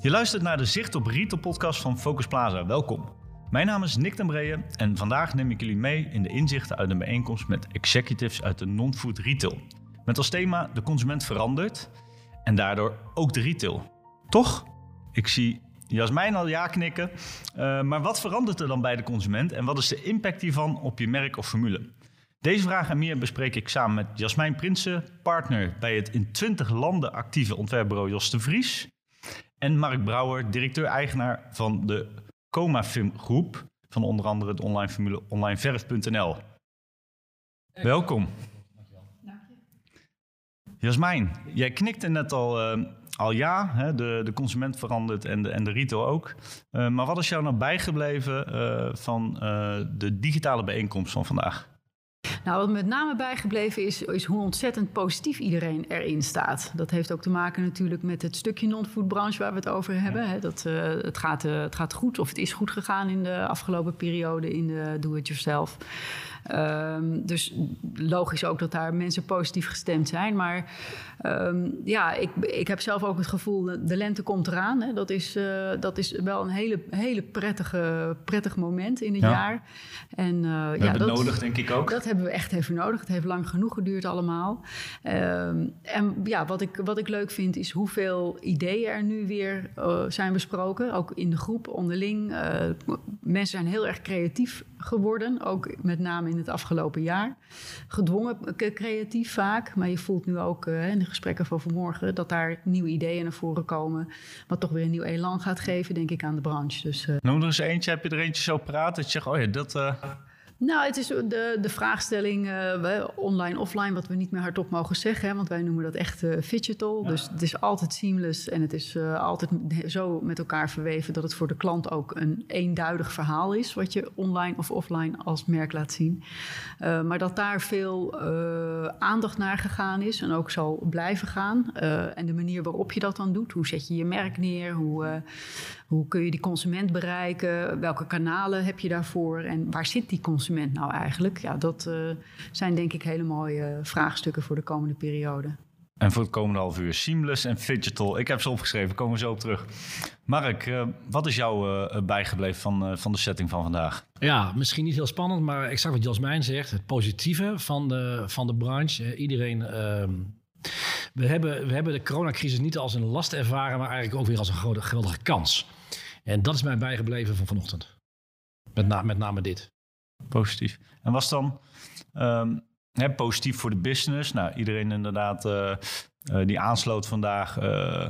Je luistert naar de Zicht op Retail podcast van Focus Plaza. Welkom. Mijn naam is Nick den en vandaag neem ik jullie mee in de inzichten uit een bijeenkomst met executives uit de non-food retail. Met als thema de consument verandert en daardoor ook de retail. Toch? Ik zie Jasmijn al ja knikken. Uh, maar wat verandert er dan bij de consument en wat is de impact hiervan op je merk of formule? Deze vraag en meer bespreek ik samen met Jasmijn Prinsen, partner bij het in 20 landen actieve ontwerpbureau Jos de Vries. En Mark Brouwer, directeur-eigenaar van de Comafim Groep, van onder andere de online formule onlineverf.nl. Welkom. Dank je. Jasmijn, jij knikte net al, uh, al ja, hè, de, de consument verandert en de, en de retail ook. Uh, maar wat is jou nou bijgebleven uh, van de digitale bijeenkomst van vandaag? Nou, wat met name bijgebleven is, is hoe ontzettend positief iedereen erin staat. Dat heeft ook te maken natuurlijk met het stukje non-food branche waar we het over hebben. Hè. Dat, uh, het, gaat, uh, het gaat goed, of het is goed gegaan in de afgelopen periode in de do-it-yourself. Um, dus logisch ook dat daar mensen positief gestemd zijn. Maar um, ja, ik, ik heb zelf ook het gevoel, de lente komt eraan. Hè. Dat, is, uh, dat is wel een hele, hele prettige, prettig moment in het ja. jaar. En, uh, we ja, hebben dat, nodig, denk ik ook. Dat hebben we echt even nodig. Het heeft lang genoeg geduurd allemaal. Um, en ja, wat ik, wat ik leuk vind is hoeveel ideeën er nu weer uh, zijn besproken. Ook in de groep onderling. mensen zijn heel erg creatief geworden. Ook met name in het afgelopen jaar. Gedwongen creatief vaak. Maar je voelt nu ook uh, in de gesprekken van vanmorgen dat daar nieuwe ideeën naar voren komen. Wat toch weer een nieuw elan gaat geven, denk ik, aan de branche. Dus, uh, Noem er eens eentje. Heb je er eentje zo praten dat je zegt, oh ja, dat... Nou, het is de, de vraagstelling uh, online, offline, wat we niet meer hardop mogen zeggen. Hè, want wij noemen dat echt uh, digital. Ja. Dus het is altijd seamless en het is uh, altijd zo met elkaar verweven dat het voor de klant ook een eenduidig verhaal is. Wat je online of offline als merk laat zien. maar dat daar veel aandacht naar gegaan is en ook zal blijven gaan. en de manier waarop je dat dan doet. Hoe zet je je merk neer? Hoe, hoe kun je die consument bereiken? Welke kanalen heb je daarvoor? En waar zit die consument? nou eigenlijk? Ja, dat uh, zijn denk ik hele mooie vraagstukken voor de komende periode. En voor het komende half uur seamless en digital. Ik heb ze opgeschreven, komen we zo op terug. Mark, uh, wat is jou uh, bijgebleven van, van de setting van vandaag? Ja, misschien niet heel spannend, maar exact wat Jasmijn zegt. Het positieve van de, van de branche. iedereen... Ehm, we hebben, we hebben de coronacrisis niet als een last ervaren, maar eigenlijk ook weer als een grote, geweldige kans. En dat is mij bijgebleven van vanochtend. Met, na, met name dit. Positief. En was dan um, hè, positief voor de business? Nou, iedereen inderdaad uh, uh, die aansloot vandaag, uh,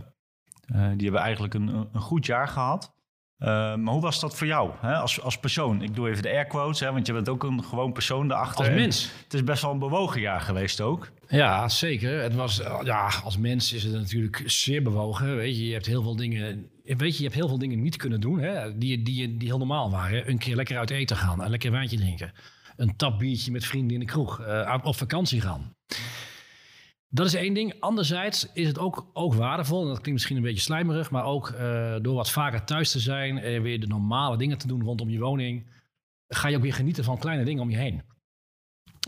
die hebben eigenlijk een, een goed jaar gehad. maar hoe was dat voor jou hè? Als, als persoon? Ik doe even de air quotes, hè, want je bent ook een gewoon persoon daarachter. Als mens. Het is best wel een bewogen jaar geweest ook. Ja, zeker. Het was, ja, als mens is het natuurlijk zeer bewogen. Weet je, je hebt heel veel dingen weet je, je hebt heel veel dingen niet kunnen doen hè, die, die, die heel normaal waren. Een keer lekker uit eten gaan, een lekker wijntje drinken. Een tapbiertje met vrienden in de kroeg, uh, op vakantie gaan. Dat is één ding. Anderzijds is het ook, ook waardevol, en dat klinkt misschien een beetje slijmerig, maar ook uh, door wat vaker thuis te zijn en weer de normale dingen te doen rondom je woning, ga je ook weer genieten van kleine dingen om je heen.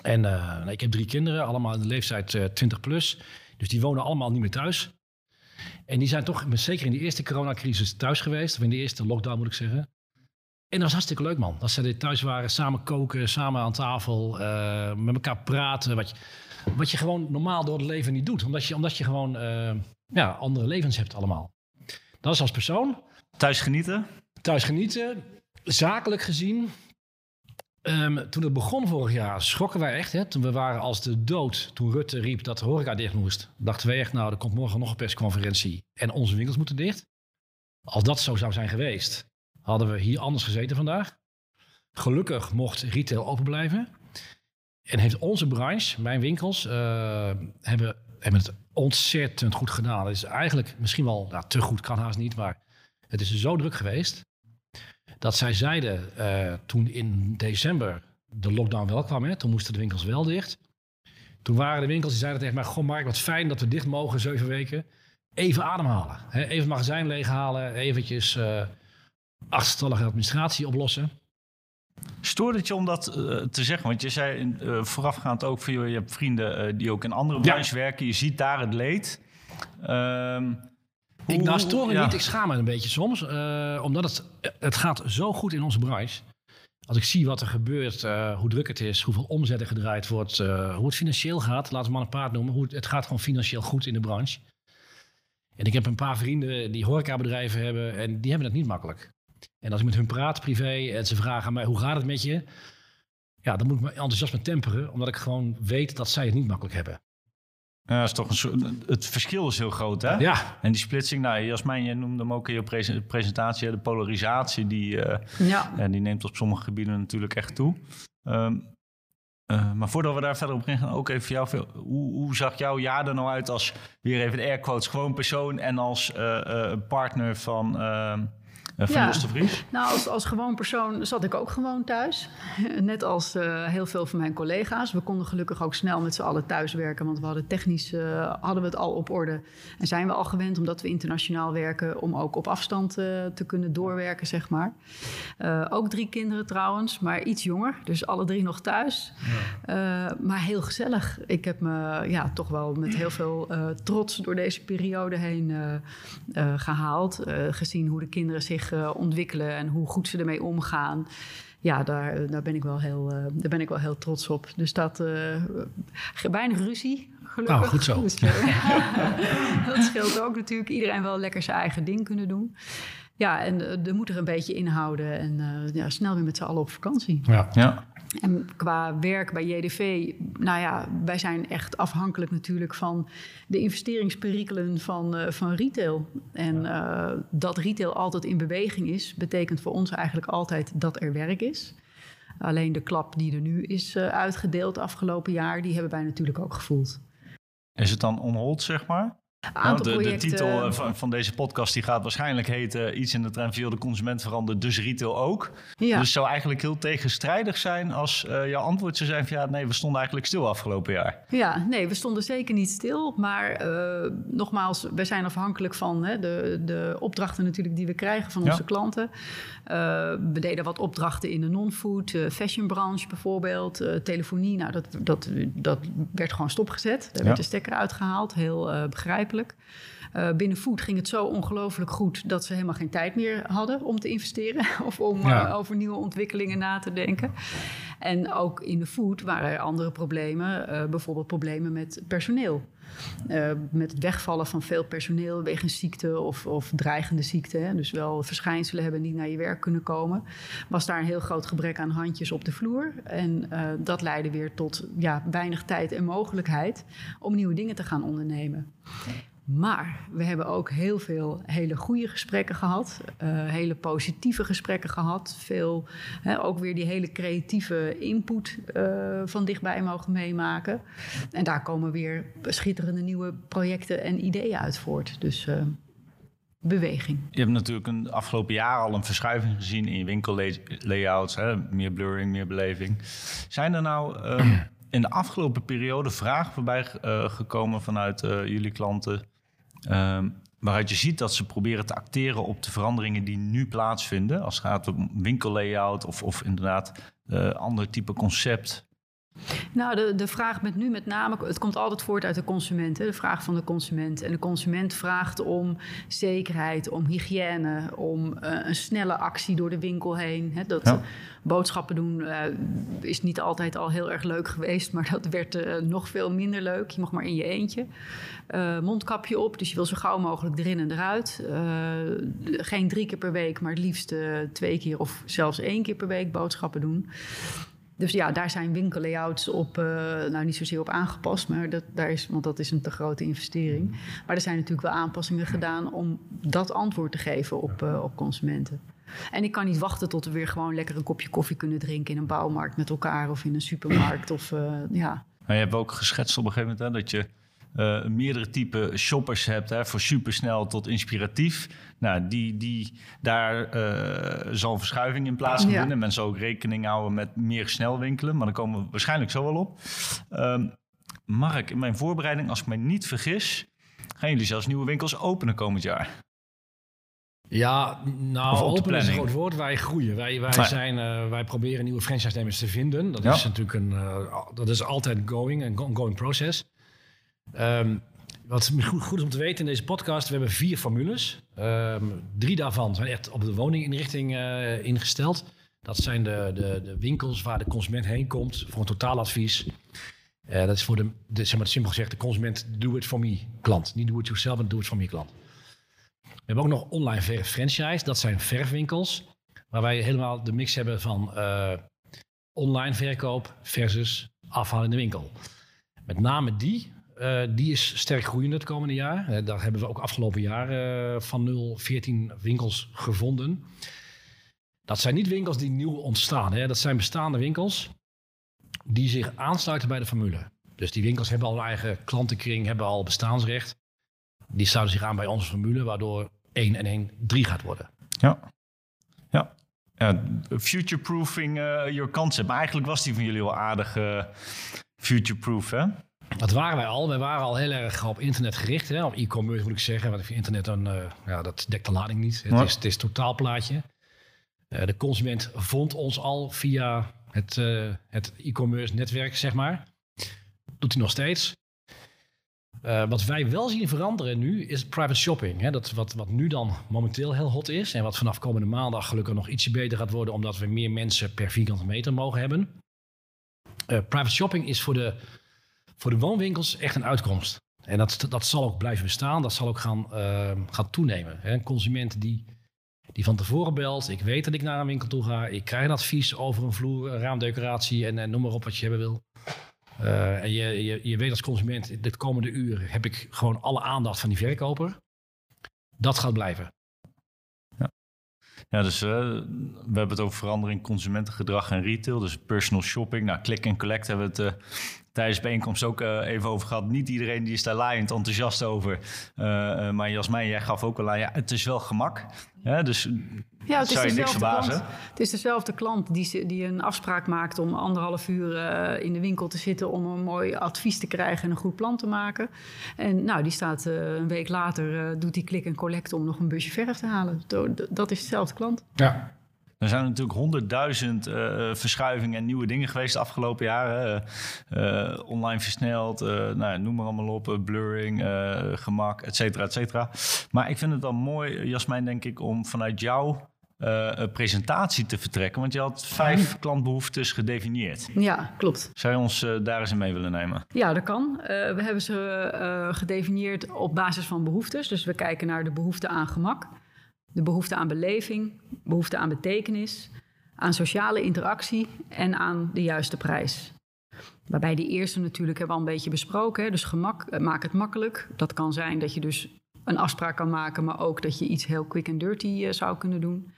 En uh, ik heb drie kinderen, allemaal in de leeftijd 20 plus. Dus die wonen allemaal niet meer thuis. En die zijn toch, zeker in de eerste coronacrisis, thuis geweest. Of in de eerste lockdown moet ik zeggen. En dat was hartstikke leuk, man. Dat ze thuis waren, samen koken, samen aan tafel, uh, met elkaar praten. Wat je, wat je gewoon normaal door het leven niet doet. Omdat je, omdat je gewoon uh, ja, andere levens hebt allemaal. Dat is als persoon. Thuis genieten? Thuis genieten. Zakelijk gezien Um, toen het begon vorig jaar schrokken wij echt. Hè? Toen we waren als de dood, toen Rutte riep dat de horeca dicht moest. Dachten wij echt, nou, er komt morgen nog een persconferentie en onze winkels moeten dicht. Als dat zo zou zijn geweest, hadden we hier anders gezeten vandaag. Gelukkig mocht retail open blijven. En heeft onze branche, mijn winkels, hebben, hebben het ontzettend goed gedaan. Het is eigenlijk misschien wel nou, te goed, kan haast niet, maar het is zo druk geweest dat zij zeiden uh, toen in december de lockdown wel kwam, hè, toen moesten de winkels wel dicht. Toen waren de winkels die zeiden tegen mij: Goh, Mark, wat fijn dat we dicht mogen, zeven weken. Even ademhalen. Hè, even het magazijn leeghalen. Eventjes uh, achterstallige administratie oplossen. Stoort het je om dat uh, te zeggen? Want je zei uh, voorafgaand ook van je hebt vrienden die ook in andere branches ja. werken. Je ziet daar het leed. Ehm, ik nou hoe- storen ja. niet, ik schaam me een beetje soms. eh, omdat het, het gaat zo goed in onze branche. Als ik zie wat er gebeurt, eh, hoe druk het is, hoeveel omzet er gedraaid wordt, eh, hoe het financieel gaat, laten we maar een paard noemen. Hoe het, het gaat gewoon financieel goed in de branche. En ik heb een paar vrienden die horecabedrijven hebben en die hebben het niet makkelijk. En als ik met hun praat privé en ze vragen aan mij hoe gaat het met je, ja, dan moet ik mijn enthousiasme temperen, omdat ik gewoon weet dat zij het niet makkelijk hebben. Ja, is toch een soort, het verschil is heel groot, hè? Ja, En die splitsing, nou, Jasmijn, je noemde hem ook in je prese- presentatie, de polarisatie, die, eh, Ja. ja, die neemt op sommige gebieden natuurlijk echt toe. Ehm, eh, maar voordat we daar verder op ingaan, ook even voor jou. veel- Hoe, hoe zag jouw jaar er nou uit als, weer even de air quotes, gewoon persoon en als eh, eh, partner van, eh, van Ja. De Vries? Nou, als, als gewoon persoon zat ik ook gewoon thuis. Net als eh, heel veel van mijn collega's. We konden gelukkig ook snel met z'n allen thuiswerken. Want we hadden technisch eh, hadden we het al op orde. En zijn we al gewend, omdat we internationaal werken... om ook op afstand te kunnen doorwerken, zeg maar. Ook drie kinderen trouwens, maar iets jonger. Dus alle drie nog thuis. Eh, maar heel gezellig. Ik heb me ja, toch wel met heel veel trots door deze periode heen eh, eh, gehaald. Eh, gezien hoe de kinderen zich eh, ontwikkelen en hoe goed ze ermee omgaan. Ja, daar, daar, ben ik wel heel, eh, daar ben ik wel heel trots op. Dus dat, eh, weinig ruzie, gelukkig. Nou, goed zo. Dus, eh, dat scheelt ook natuurlijk. Iedereen wel lekker zijn eigen ding kunnen doen. Ja, en eh, er moet er een beetje inhouden en eh, ja, snel weer met z'n allen op vakantie. ja. Ja. En qua werk bij JDV, nou ja, wij zijn echt afhankelijk natuurlijk van de investeringsperikelen van, eh, van retail. En eh, dat retail altijd in beweging is, betekent voor ons eigenlijk altijd dat er werk is. Alleen de klap die er nu is eh, uitgedeeld afgelopen jaar, die hebben wij natuurlijk ook gevoeld. Is het dan on hold, zeg maar? Nou, de, titel eh, van, van deze podcast die gaat waarschijnlijk heten... iets in de trend de consument verandert, dus retail ook. Ja. Dus het zou eigenlijk heel tegenstrijdig zijn als eh, jouw antwoord zou zijn van... ja, nee, we stonden eigenlijk stil afgelopen jaar. Ja, nee, we stonden zeker niet stil. Maar eh, nogmaals, we zijn afhankelijk van hè, de, de opdrachten natuurlijk die we krijgen van Ja. onze klanten. Eh, we deden wat opdrachten in de non-food, eh, fashionbranche bijvoorbeeld, eh, telefonie. Nou, dat, dat, dat werd gewoon stopgezet. Daar Ja. werd de stekker uitgehaald, heel eh, begrijpelijk. Eh, binnen food ging het zo ongelooflijk goed dat ze helemaal geen tijd meer hadden om te investeren of om Ja. eh, over nieuwe ontwikkelingen na te denken. En ook in de food waren er andere problemen, eh, bijvoorbeeld problemen met personeel. Eh, met het wegvallen van veel personeel wegens ziekte of, of dreigende ziekte. Hè, dus wel verschijnselen hebben niet naar je werk kunnen komen. Was daar een heel groot gebrek aan handjes op de vloer. En eh, dat leidde weer tot ja, weinig tijd en mogelijkheid om nieuwe dingen te gaan ondernemen. Maar we hebben ook heel veel hele goede gesprekken gehad. eh, hele positieve gesprekken gehad. Veel, hè, ook weer die hele creatieve input eh, van dichtbij mogen meemaken. En daar komen weer schitterende nieuwe projecten en ideeën uit voort. Dus eh, beweging. Je hebt natuurlijk een afgelopen jaar al een verschuiving gezien in je winkellayouts. Hè? Meer blurring, meer beleving. Zijn er nou ehm, in de afgelopen periode vragen voorbij eh, gekomen vanuit eh, jullie klanten... ehm, waaruit je ziet dat ze proberen te acteren op de veranderingen die nu plaatsvinden... als het gaat om winkellayout of, of inderdaad eh ander type concept... Nou, de, de vraag met nu met name, het komt altijd voort uit de consument, hè, de vraag van de consument. En de consument vraagt om zekerheid, om hygiëne, om eh, een snelle actie door de winkel heen. Hè, dat Ja. boodschappen doen eh, is niet altijd al heel erg leuk geweest, maar dat werd eh, nog veel minder leuk. Je mag maar in je eentje. Mondkapje op, dus je wil zo gauw mogelijk erin en eruit. Geen drie keer per week, maar het liefst twee keer of zelfs één keer per week boodschappen doen. Dus ja, daar zijn winkellayouts op, eh, nou niet zozeer op aangepast, maar dat, daar is, want dat is een te grote investering. Maar er zijn natuurlijk wel aanpassingen gedaan om dat antwoord te geven op, eh, op consumenten. En ik kan niet wachten tot we weer gewoon lekker een kopje koffie kunnen drinken in een bouwmarkt met elkaar of in een supermarkt. Of, eh, ja. Maar je hebt ook geschetst op een gegeven moment hè, dat je eh, meerdere type shoppers hebt, hè, voor supersnel tot inspiratief. Nou, die, die, daar eh, zal een verschuiving in plaats gaan Ja. vinden. Mensen ook rekening houden met meer snel winkelen, maar daar komen we waarschijnlijk zo wel op. Ehm, Mark, in mijn voorbereiding, als ik mij niet vergis, gaan jullie zelfs nieuwe winkels openen komend jaar. Ja, nou, open is een planning. groot woord. Wij groeien. Wij, wij, Ja. zijn, eh, wij proberen nieuwe franchise-nemers te vinden. Dat Ja. is natuurlijk een, eh, dat is altijd going, een ongoing process. Ehm, wat goed, goed is om te weten in deze podcast, we hebben vier formules. Ehm, drie daarvan zijn echt op de woninginrichting eh, ingesteld. Dat zijn de, de, de winkels waar de consument heen komt voor een totaaladvies. Eh, dat is voor de, zeg maar simpel gezegd, de consument do-it-for-me klant. Niet do-it-yourself, maar do-it-for-me klant. We hebben ook nog online franchise. Dat zijn verfwinkels. Waar wij helemaal de mix hebben van uh, online verkoop versus afhaal in de winkel. Met name die, uh, die is sterk groeiend het komende jaar. Uh, daar hebben we ook afgelopen jaar van 0, 14 winkels gevonden. Dat zijn niet winkels die nieuw ontstaan. Hè. Dat zijn bestaande winkels die zich aansluiten bij de formule. Dus die winkels hebben al een eigen klantenkring, hebben al bestaansrecht. Die sluiten zich aan bij onze formule, waardoor 1 en 1 3 gaat worden. Ja. Ja. ja future-proofing uh, your concept. Maar eigenlijk was die van jullie wel aardig uh, future-proof, hè? Dat waren wij al. Wij waren al heel erg op internet gericht. Hè? Op e-commerce moet ik zeggen. Want internet dan, uh, ja, dat dekt de lading niet. Het, ja. is, het is totaalplaatje. de consument vond ons al via het, uh, het e-commerce netwerk, zeg maar. Doet hij nog steeds. Uh, wat wij wel zien veranderen nu is private shopping. Hè? Dat wat, wat nu dan momenteel heel hot is. En wat vanaf komende maandag gelukkig nog ietsje beter gaat worden. Omdat we meer mensen per vierkante meter mogen hebben. Uh, private shopping is voor de, voor de woonwinkels echt een uitkomst. En dat, dat zal ook blijven bestaan. Dat zal ook gaan, uh, gaan toenemen. Een consument die die van tevoren belt. Ik weet dat ik naar een winkel toe ga. Ik krijg een advies over een vloer, raamdecoratie en, en noem maar op wat je hebben wil. Uh, en je, je, je weet als consument, dit komende uur heb ik gewoon alle aandacht van die verkoper. Dat gaat blijven. Ja, dus uh, we hebben het over verandering consumentengedrag en retail. Dus personal shopping. Nou, click en collect hebben we het uh, tijdens de bijeenkomst ook uh, even over gehad. Niet iedereen die is daar laaiend enthousiast over. Uh, maar Jasmijn, jij gaf ook al aan, ja, het is wel gemak. Ja, dus ja, het zou is je niks verbazen. Klant. Het is dezelfde klant die, die een afspraak maakt om anderhalf uur uh, in de winkel te zitten om een mooi advies te krijgen en een goed plan te maken. En nou, die staat een week later, doet die klik en collect om nog een busje verf te halen. Dat is dezelfde klant. Ja. Er zijn natuurlijk honderdduizend uh, verschuivingen en nieuwe dingen geweest de afgelopen jaren. Uh, online versneld, nou, noem maar allemaal op, blurring, gemak, et cetera, et cetera. Maar ik vind het dan mooi, Jasmijn, denk ik, om vanuit jouw presentatie te vertrekken. Want je had vijf klantbehoeftes gedefinieerd. Ja, klopt. Zou je ons daar eens in mee willen nemen? Ja, dat kan. we hebben ze gedefinieerd op basis van behoeftes. Dus we kijken naar de behoefte aan gemak. De behoefte aan beleving, behoefte aan betekenis, aan sociale interactie en aan de juiste prijs. Waarbij die eerste natuurlijk hebben we al een beetje besproken. Dus gemak, maak het makkelijk. Dat kan zijn dat je dus een afspraak kan maken, maar ook dat je iets heel quick and dirty uh, zou kunnen doen.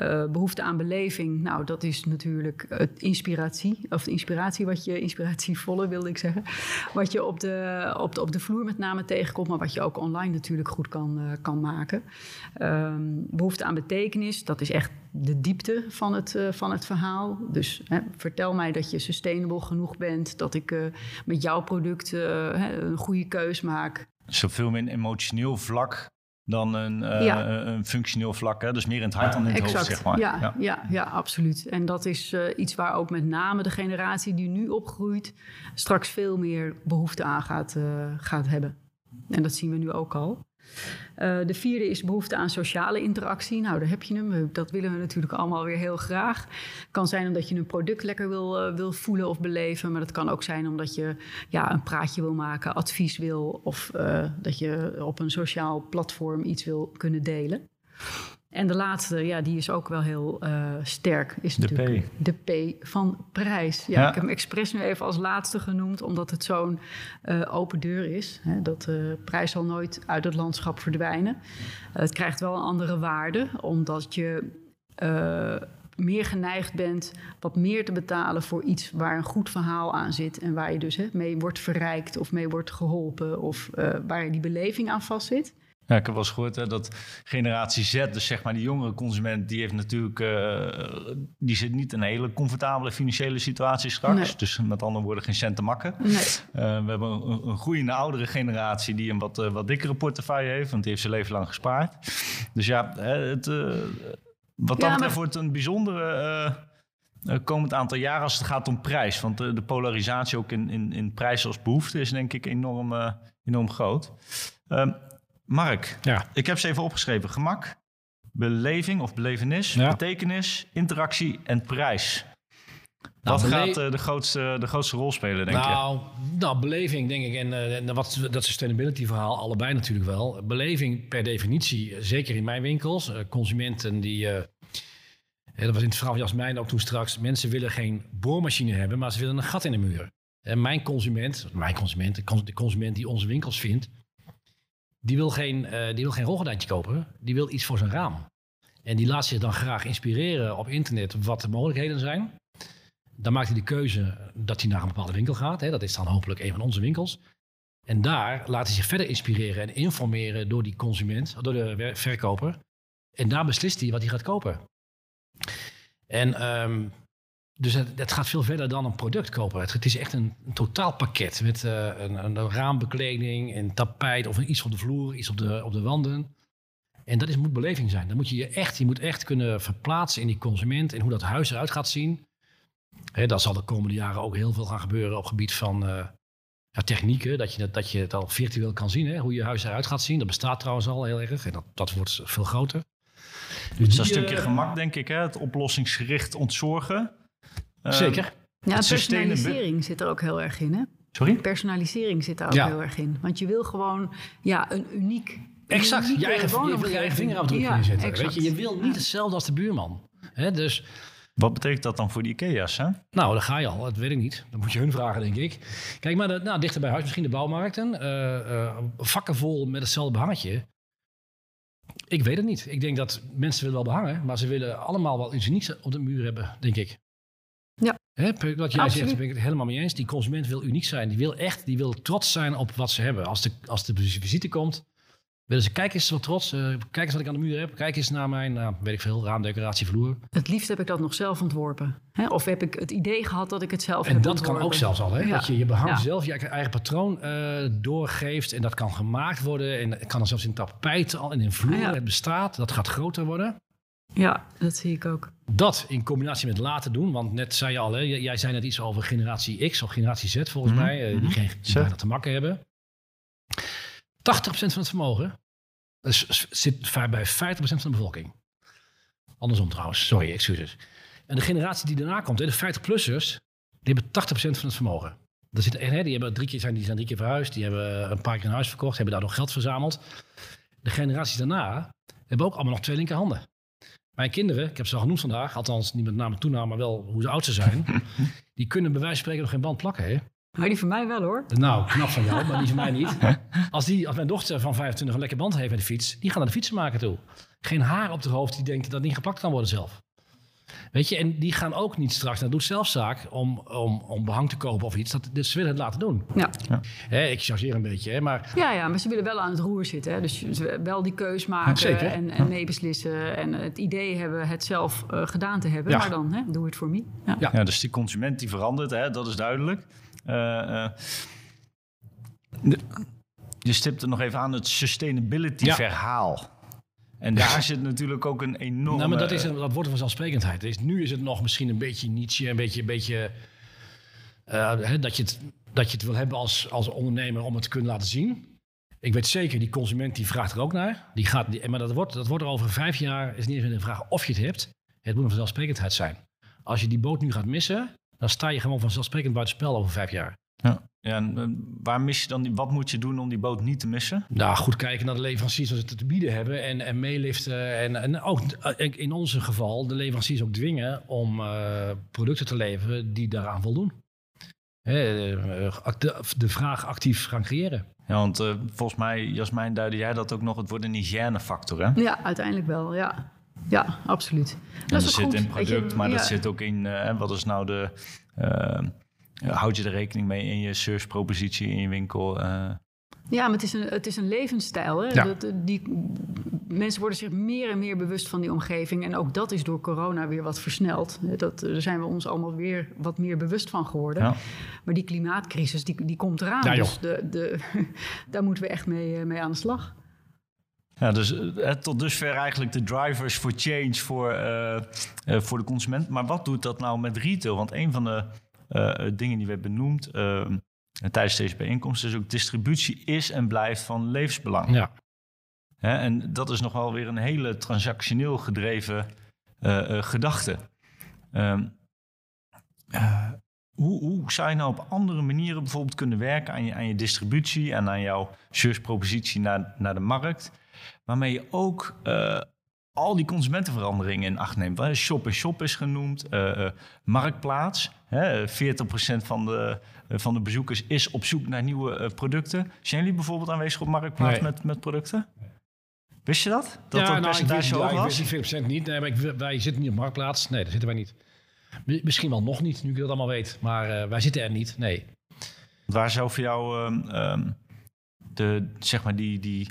Uh, behoefte aan beleving, nou dat is natuurlijk het inspiratie, of de inspiratie wat je, inspiratievolle wilde ik zeggen, wat je op de, op de, op de vloer met name tegenkomt, maar wat je ook online natuurlijk goed kan, uh, kan maken. Um, behoefte aan betekenis, dat is echt de diepte van het, uh, van het verhaal. Dus hè, vertel mij dat je sustainable genoeg bent, dat ik met jouw product een goede keus maak. Zoveel meer emotioneel vlak dan een, uh, ja. een functioneel vlak. Hè? Dus meer in het hart dan in het exact. hoofd, zeg maar. Ja, ja. ja, ja absoluut. En dat is uh, iets waar ook met name de generatie die nu opgroeit... straks veel meer behoefte aan gaat, uh, gaat hebben. En dat zien we nu ook al. Uh, de vierde is behoefte aan sociale interactie. Nou, daar heb je hem. Dat willen we natuurlijk allemaal weer heel graag. Kan zijn omdat je een product lekker wil, uh, wil voelen of beleven. Maar dat kan ook zijn omdat je ja, een praatje wil maken, advies wil. Of uh, dat je op een sociaal platform iets wil kunnen delen. En de laatste, ja, die is ook wel heel uh, sterk. Is de natuurlijk P. De P van prijs. Ja, ja, Ik heb hem expres nu even als laatste genoemd, omdat het zo'n uh, open deur is. Hè, dat de prijs zal nooit uit het landschap verdwijnen. Uh, het krijgt wel een andere waarde, omdat je meer geneigd bent wat meer te betalen voor iets waar een goed verhaal aan zit. En waar je dus hè, mee wordt verrijkt of mee wordt geholpen of waar die beleving aan vastzit. Ja, ik heb wel eens gehoord hè, dat generatie Z, dus zeg maar die jongere consument, die heeft natuurlijk, uh, die zit niet in een hele comfortabele financiële situatie straks. Nee. Dus met andere woorden, geen cent te makken. Nee. Uh, we hebben een, een, groeiende oudere generatie die een wat, uh, wat dikkere portefeuille heeft, want die heeft zijn leven lang gespaard. Dus ja, het, wat dat ja, betreft wordt een bijzondere komend aantal jaren als het gaat om prijs? Want de, de polarisatie ook in, in, in prijs als behoefte is denk ik enorm, enorm groot. Uh, Mark, ja. ik heb ze even opgeschreven. Gemak, beleving of belevenis, ja. betekenis, interactie en prijs. Nou, wat gaat uh, de, grootste, de grootste rol spelen, denk nou, je? Nou, beleving, denk ik. En uh, wat, dat sustainability verhaal, allebei natuurlijk wel. Beleving per definitie, zeker in mijn winkels. Uh, consumenten die... dat was in het verhaal van Jasmijn ook toen straks. Mensen willen geen boormachine hebben, maar ze willen een gat in de muur. En mijn consument, mijn consument, de consument die onze winkels vindt... die wil geen, die wil geen rolgordijntje kopen. Die wil iets voor zijn raam. En die laat zich dan graag inspireren op internet wat de mogelijkheden zijn. Dan maakt hij de keuze dat hij naar een bepaalde winkel gaat. Hè. Dat is dan hopelijk een van onze winkels. En daar laat hij zich verder inspireren en informeren door die consument, door de verkoper. En daar beslist hij wat hij gaat kopen. En um, dus het, het, gaat veel verder dan een product kopen. Het, het is echt een, een totaalpakket met uh, een, een, raambekleding, een tapijt of iets op de vloer, iets op de, op de wanden. En dat is, moet beleving zijn. Dan moet je je echt, je moet echt kunnen verplaatsen in die consument en hoe dat huis eruit gaat zien. Hè, dat zal de komende jaren ook heel veel gaan gebeuren op gebied van uh, ja, technieken. Dat je, dat je het al virtueel kan zien, hè, hoe je huis eruit gaat zien. Dat bestaat trouwens al heel erg en dat, dat wordt veel groter. Dus, dat stukje uh, gemak, denk ik, hè? het oplossingsgericht ontzorgen. Zeker. Uh, ja, personalisering zit er ook heel erg in, hè? Sorry? Personalisering zit er ook ja. heel erg in. Want je wil gewoon ja, een uniek Exact, je, eigen, je wil je eigen vingerafdruk ja, inzetten. Weet je, je wil niet hetzelfde als de buurman. Hè? Dus, Wat betekent dat dan voor die IKEA's? Hè? Nou, daar ga je al. Dat weet ik niet. Dan moet je hun vragen, denk ik. Kijk, maar de, nou, dichter bij huis, misschien de bouwmarkten. Uh, uh, vakken vol met hetzelfde behangetje. Ik weet het niet. Ik denk dat mensen willen wel behangen, maar ze willen allemaal wel iets unieks op de muur hebben, denk ik. Ja. Hè, wat jij zegt, daar ben ik het helemaal mee eens. Die consument wil uniek zijn. Die wil echt, die wil trots zijn op wat ze hebben. Als de, als de visite komt, willen ze, kijk eens wat trots, uh, kijk eens wat ik aan de muur heb. Kijk eens naar mijn, nou, weet ik veel, raamdecoratie, vloer. Het liefst heb ik dat nog zelf ontworpen. Hè? Of heb ik het idee gehad dat ik het zelf en heb dat ontworpen. kan ook zelfs al, hè? Ja. Dat je je behang ja. zelf je eigen patroon uh, doorgeeft. En dat kan gemaakt worden. En het kan dan zelfs in tapijt al en in vloer. Ja. Het bestaat, dat gaat groter worden. Ja, dat zie ik ook. Dat in combinatie met laten doen. Want net zei je al, hè, jij zei net iets over generatie X of generatie Z volgens mm -hmm. mij. Uh, die geen die dat te makken hebben. 80% van het vermogen dus zit bij 50% van de bevolking. Andersom trouwens, sorry, excuses. En de generatie die daarna komt, de 50-plussers, die hebben 80% van het vermogen. Dat zit, hè, die, hebben drie keer, zijn, die zijn drie keer verhuisd, die hebben een paar keer een huis verkocht, hebben daar nog geld verzameld. De generaties daarna hebben ook allemaal nog twee linkerhanden. Mijn kinderen, ik heb ze al genoemd vandaag, althans niet met naam en toename, maar wel hoe ze oud ze zijn, die kunnen bij wijze van spreken nog geen band plakken. Hè? Maar die van mij wel hoor. Nou, knap van jou, maar die van mij niet. Als, die, als mijn dochter van 25 een lekker band heeft met de fiets, die gaan naar de fietsenmaker toe. Geen haar op de hoofd die denkt dat dat niet geplakt kan worden zelf. Weet je, en die gaan ook niet straks naar doet-zelfzaak om, om, om behang te kopen of iets. Dat, dus ze willen het laten doen. Ja. ja. Hè, ik chargeer een beetje, hè, maar... Ja, ja, maar ze willen wel aan het roer zitten. Hè. Dus wel die keus maken en, en meebeslissen. En het idee hebben het zelf uh, gedaan te hebben. Ja. Maar dan, hè, doe het voor me. Ja. Ja. dus die consument die verandert, hè, dat is duidelijk. Uh, uh, de, je stipt er nog even aan het sustainability verhaal. En daar zit natuurlijk ook een enorme... Nou, maar dat, is een, dat wordt een vanzelfsprekendheid. Is, nu is het nog misschien een beetje nietje, een beetje... Een beetje uh, hè, dat, je het, dat je het wil hebben als, als ondernemer om het te kunnen laten zien. Ik weet zeker, die consument die vraagt er ook naar. Die gaat, die, maar dat wordt, dat wordt er over vijf jaar... is niet eens een vraag of je het hebt. Het moet een vanzelfsprekendheid zijn. Als je die boot nu gaat missen... dan sta je gewoon vanzelfsprekend buiten spel over vijf jaar. Ja. Ja, en waar mis je dan die, wat moet je doen om die boot niet te missen? Nou, goed kijken naar de leveranciers wat ze te bieden hebben en, en meeliften. En, en ook in onze geval de leveranciers ook dwingen om uh, producten te leveren die daaraan voldoen. Hè, de, de, vraag actief gaan creëren. Ja, want uh, volgens mij, Jasmijn, duidde jij dat ook nog. Het wordt een hygiënefactor, hè? Ja, uiteindelijk wel, ja. Ja, absoluut. Dat, dat zit goed. in product, je, maar ja. dat zit ook in... Uh, wat is nou de... Houd je er rekening mee in je search-propositie in je winkel? Uh... Ja, maar het is een, het is een levensstijl. Hè? Ja. Dat, die, mensen worden zich meer en meer bewust van die omgeving. En ook dat is door corona weer wat versneld. Dat, daar zijn we ons allemaal weer wat meer bewust van geworden. Ja. Maar die klimaatcrisis, die, die komt eraan. Ja, dus de, de, daar moeten we echt mee, mee aan de slag. Ja, dus tot dusver eigenlijk de drivers voor change voor, uh, uh, voor de consument. Maar wat doet dat nou met retail? Want een van de dingen die we hebben benoemd ehm, tijdens deze bijeenkomst is ook distributie is en blijft van levensbelang. Ja. Hè, en dat is nog wel weer een hele transactioneel gedreven gedachte. Um, hoe, hoe, zou je nou op andere manieren bijvoorbeeld kunnen werken aan je, aan je distributie en aan jouw servicepropositie naar, naar de markt? Waarmee je ook uh, al die consumentenveranderingen in acht neemt. Shop en shop is genoemd, uh, uh, marktplaats. Hè, 40% van de, van de bezoekers is op zoek naar nieuwe producten. Zijn jullie bijvoorbeeld aanwezig op marktplaats nee. met, met producten? Wist je dat? Dat ja, dat nou, ik wist, was? Ja, ik wist niet 40% niet. Nee, maar ik, wij zitten niet op marktplaats. Nee, daar zitten wij niet. Misschien wel nog niet, nu ik dat allemaal weet. Maar wij zitten er niet, nee. Waar zou voor jou um, um, de, zeg maar die, die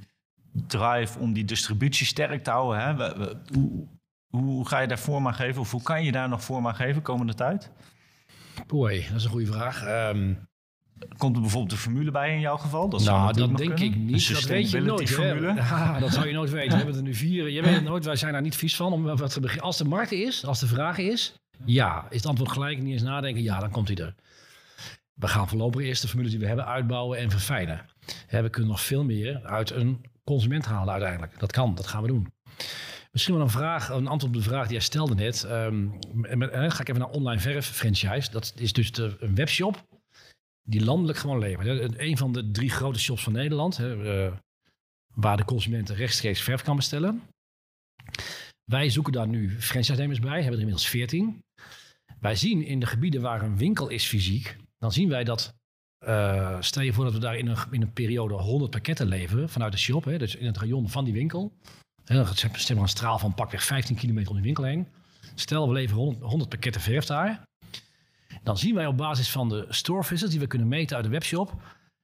drive om die distributie sterk te houden? Hè? We, we, hoe, hoe ga je daar vorm aan geven? Of hoe kan je daar nog vorm aan geven komende tijd? Oei, dat is een goede vraag. Um, Komt er bijvoorbeeld de formule bij in jouw geval? Dat nou, dat denk ik niet. Dat weet je nooit. Formule? Ja, dat zou je nooit weten. We hebben er nu vier. Je weet het nooit. Wij zijn daar niet vies van. Om wat te beginnen. Als de markt is, als de vraag is, ja. Is het antwoord gelijk? Niet eens nadenken? Ja, dan komt hij er. We gaan voorlopig eerst de formules die we hebben uitbouwen en verfijnen. we kunnen nog veel meer uit een consument halen uiteindelijk. Dat kan, dat gaan we doen. Misschien wel een vraag, een antwoord op de vraag die jij stelde net. Met, uh, ga ik even naar online verf franchise. Dat is dus de, een webshop die landelijk gewoon levert. Een van de drie grote shops van Nederland, hè, uh, waar de consumenten rechtstreeks verf kan bestellen. Wij zoeken daar nu franchise-nemers bij, hebben er inmiddels 14. Wij zien in de gebieden waar een winkel is fysiek, dan zien wij dat, uh, stel je voor dat we daar in een, in een periode 100 pakketten leveren vanuit de shop, hè, dus in het rayon van die winkel. En dan stel maar een straal van pakweg 15 kilometer om die winkel heen. Stel we leveren 100, 100 pakketten verf daar. Dan zien wij op basis van de store visits die we kunnen meten uit de webshop,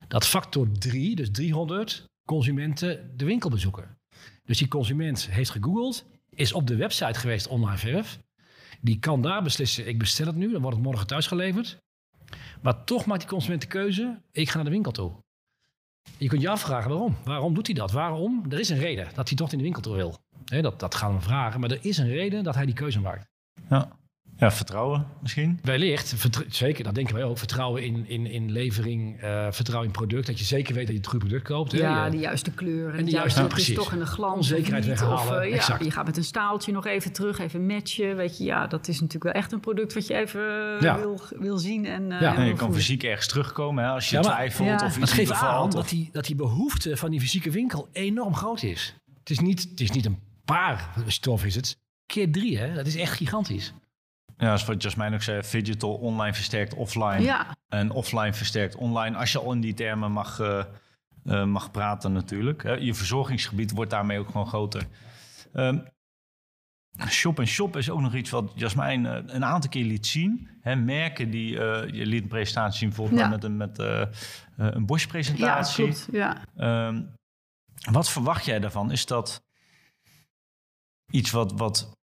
dat factor 3, dus 300 consumenten de winkel bezoeken. Dus die consument heeft gegoogeld, is op de website geweest online verf. Die kan daar beslissen, ik bestel het nu, dan wordt het morgen thuis geleverd. Maar toch maakt die consument de keuze, ik ga naar de winkel toe. Je kunt je afvragen waarom. Waarom doet hij dat? Waarom? Er is een reden dat hij toch in de winkel toe wil. dat, dat gaan we vragen, maar er is een reden dat hij die keuze maakt. Ja. Ja, vertrouwen misschien? Wellicht, zeker, dat denken wij ook. Vertrouwen in, in, in levering, uh, vertrouwen in product. Dat je zeker weet dat je het goede product koopt. Ja, hè? de juiste kleur. En, en de juiste, juiste het is toch in de glans. Onzekerheid weghalen. Of, uh, ja, je gaat met een staaltje nog even terug, even matchen. Weet je, ja, dat is natuurlijk wel echt een product wat je even Ja. wil, wil zien. En, uh, Ja. en En wil je kan voelen. fysiek ergens terugkomen hè, als je Ja, maar- twijfelt Ja. of iets Het geeft niet aan bevalt. dat die, dat die behoefte van die fysieke winkel enorm groot is. Het is niet, het is niet een paar stofvisits. Keer drie, hè? Dat is echt gigantisch. Ja, dat is wat Jasmijn ook zei, digital, online versterkt offline. Ja, En offline versterkt online, als je al in die termen mag, eh, eh, mag praten natuurlijk. hè. Je verzorgingsgebied wordt daarmee ook gewoon groter. Ehm, shop en shop is ook nog iets wat Jasmijn eh, een aantal keer liet zien. Hè, merken die, je liet een presentatie zien Ja. met een, met, een ja Bosch-presentatie. klopt. Ja. Ehm, wat verwacht jij daarvan? Is dat iets wat, wat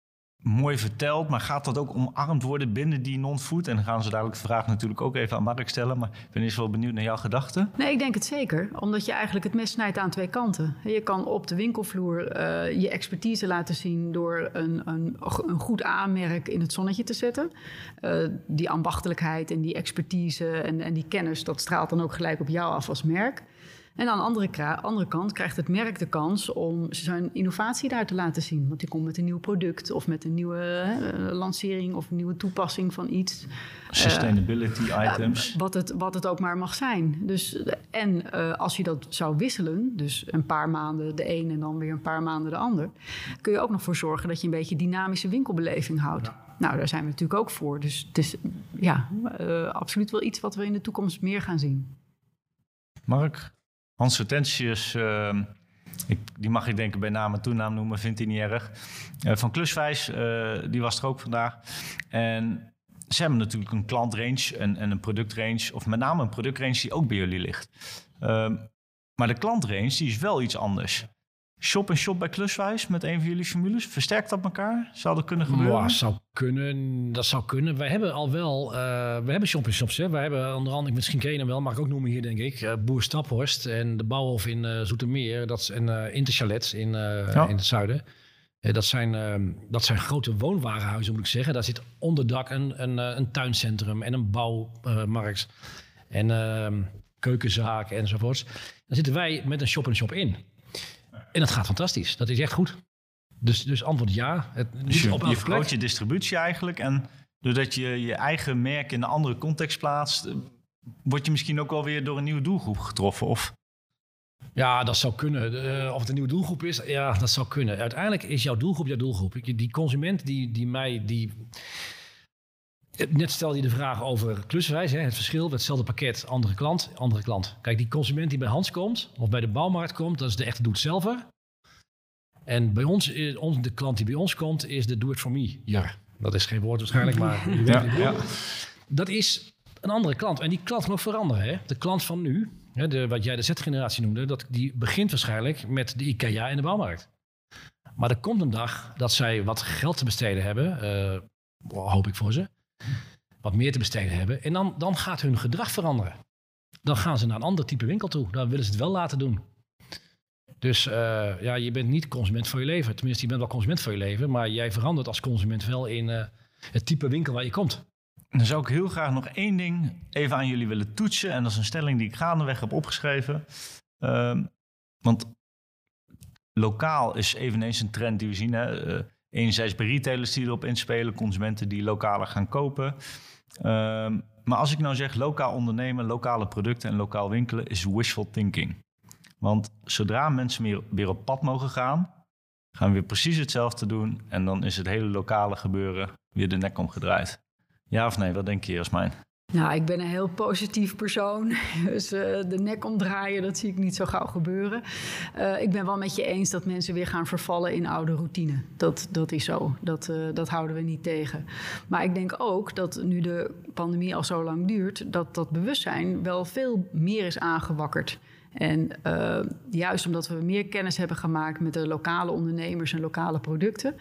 mooi verteld, maar gaat dat ook omarmd worden binnen die non-food? En dan gaan ze dadelijk de vraag natuurlijk ook even aan Mark stellen, maar ik ben eerst wel benieuwd naar jouw gedachten. Nee, ik denk het zeker. Omdat je eigenlijk het mes snijdt aan twee kanten. Je kan op de winkelvloer eh, je expertise laten zien door een, een, een goed aanmerk in het zonnetje te zetten. Eh, die ambachtelijkheid en die expertise en, en die kennis, dat straalt dan ook gelijk op jou af als merk. En aan de andere, andere kant krijgt het merk de kans om zijn innovatie daar te laten zien. Want die komt met een nieuw product of met een nieuwe eh, lancering of een nieuwe toepassing van iets. Sustainability items. Wat het, wat het ook maar mag zijn. Dus, en eh, als je dat zou wisselen, dus een paar maanden de een en dan weer een paar maanden de ander, kun je ook nog voor zorgen dat je een beetje dynamische winkelbeleving houdt. Nou, daar zijn we natuurlijk ook voor. Dus het is ja, eh, absoluut wel iets wat we in de toekomst meer gaan zien. Mark, Hans Hortensius, ehm, ik, die mag ik denk ik bij naam en toenaam noemen, vindt hij niet erg. Eh, van Kluswijs, eh, die was er ook vandaag. En ze hebben natuurlijk een klantrange en, en een productrange, of met name een productrange die ook bij jullie ligt. Ehm, maar de klantrange die is wel iets anders. Shop en shop bij Kluswijs met een van jullie formules? Versterkt dat elkaar? Zou dat kunnen gebeuren? Maar, zou kunnen, dat zou kunnen. Wij hebben al wel, uh, we hebben shop en shops. Hè. Wij hebben onder andere, misschien ken je hem wel, mag ik ook noemen hier denk ik, uh, Boer Staphorst en de Bouwhof in uh, Zoetermeer. Dat is een Interchalet in, ja. in het zuiden. dat, zijn, dat zijn grote woonwarenhuizen moet ik zeggen. Daar zit onderdak een, een, een tuincentrum en een bouwmarkt en ehm, keukenzaak enzovoorts. Dan zitten wij met een shop en shop in. En dat gaat fantastisch. Dat is echt goed. Dus, dus antwoord ja. Het, dus je, op je vergroot je distributie eigenlijk. En doordat je je eigen merk in een andere context plaatst... Eh, word je misschien ook wel weer door een nieuwe doelgroep getroffen? Of? Ja, dat zou kunnen. Uh, of het een nieuwe doelgroep is, ja, dat zou kunnen. Uiteindelijk is jouw doelgroep jouw doelgroep. Die consument die, die mij... Die, Net stelde je de vraag over klussenwijs, hè, het verschil, hetzelfde pakket, andere klant, andere klant. Kijk, die consument die bij Hans komt of bij de bouwmarkt komt, dat is de echte doet-zelver. En bij ons, ons, de klant die bij ons komt, is de do-it-for-me. Ja, dat is geen woord waarschijnlijk, maar ja, ja. dat is een andere klant. En die klant moet veranderen. Hè? De klant van nu, hè, de, wat jij de Z-generatie noemde, dat, die begint waarschijnlijk met de IKEA en de bouwmarkt. Maar er komt een dag dat zij wat geld te besteden hebben, uh, hoop ik voor ze wat meer te besteden hebben. En dan, dan gaat hun gedrag veranderen. Dan gaan ze naar een ander type winkel toe. Dan willen ze het wel laten doen. Dus uh, ja, je bent niet consument voor je leven. Tenminste, je bent wel consument voor je leven. Maar jij verandert als consument wel in uh, het type winkel waar je komt. Dan zou ik heel graag nog één ding even aan jullie willen toetsen. En dat is een stelling die ik gaandeweg heb opgeschreven. Uh, want lokaal is eveneens een trend die we zien. Hè? Uh, Enerzijds bij retailers die erop inspelen, consumenten die lokaler gaan kopen. Um, maar als ik nou zeg lokaal ondernemen, lokale producten en lokaal winkelen, is wishful thinking. Want zodra mensen weer, weer op pad mogen gaan, gaan we weer precies hetzelfde doen. En dan is het hele lokale gebeuren weer de nek omgedraaid. Ja of nee, wat denk je, Jasmijn? Nou, ik ben een heel positief persoon. Dus uh, de nek omdraaien, dat zie ik niet zo gauw gebeuren. Uh, ik ben wel met je eens dat mensen weer gaan vervallen in oude routine. Dat, dat is zo. Dat, uh, dat houden we niet tegen. Maar ik denk ook dat nu de pandemie al zo lang duurt, dat dat bewustzijn wel veel meer is aangewakkerd. En uh, juist omdat we meer kennis hebben gemaakt met de lokale ondernemers en lokale producten,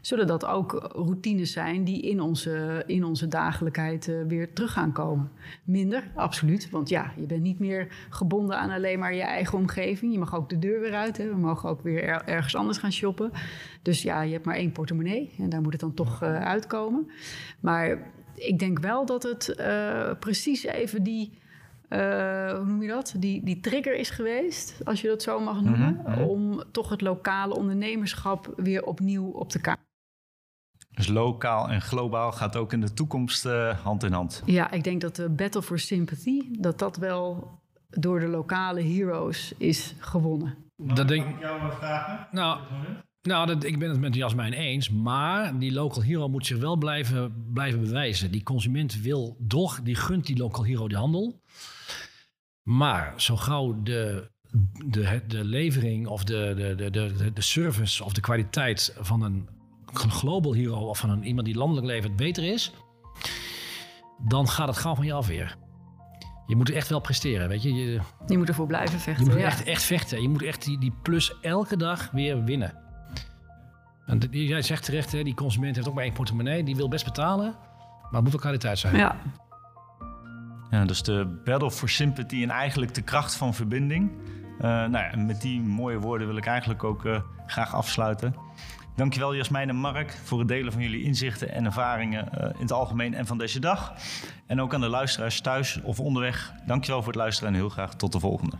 zullen dat ook routines zijn die in onze, in onze dagelijkheid uh, weer terug gaan komen. Minder, absoluut. Want ja, je bent niet meer gebonden aan alleen maar je eigen omgeving. Je mag ook de deur weer uit. Hè. We mogen ook weer er, ergens anders gaan shoppen. Dus ja, je hebt maar één portemonnee en daar moet het dan toch uh, uitkomen. Maar ik denk wel dat het precies even die hoe noem je dat? Die, die trigger is geweest, als je dat zo mag noemen, mm -hmm. om toch het lokale ondernemerschap weer opnieuw op de kaart. Dus lokaal en globaal gaat ook in de toekomst uh, hand in hand. Ja, ik denk dat de Battle for Sympathy, dat dat wel door de lokale heroes is gewonnen. dat denk ik jou maar vragen. Nou, nou dat, ik ben het met Jasmijn eens. Maar die local hero moet zich wel blijven, blijven bewijzen. Die consument wil toch, die gunt die local hero de handel. Maar zo gauw de, de, de levering of de, de, de, de, service of de kwaliteit van een global hero of van een, iemand die landelijk levert beter is, dan gaat het gauw van je af weer. Je moet echt wel presteren, weet je. Je, je moet ervoor blijven vechten. Je moet echt, echt vechten. Je moet echt die, die plus elke dag weer winnen. En jij zegt terecht, hè, die consument heeft ook maar één portemonnee. Die wil best betalen, maar het moet ook kwaliteit zijn. Ja, ja, dus de battle for sympathy en eigenlijk de kracht van verbinding. Uh, nou ja, met die mooie woorden wil ik eigenlijk ook uh, graag afsluiten. Dankjewel Jasmijn en Mark voor het delen van jullie inzichten en ervaringen uh, in het algemeen en van deze dag. En ook aan de luisteraars thuis of onderweg. Dankjewel voor het luisteren en heel graag tot de volgende.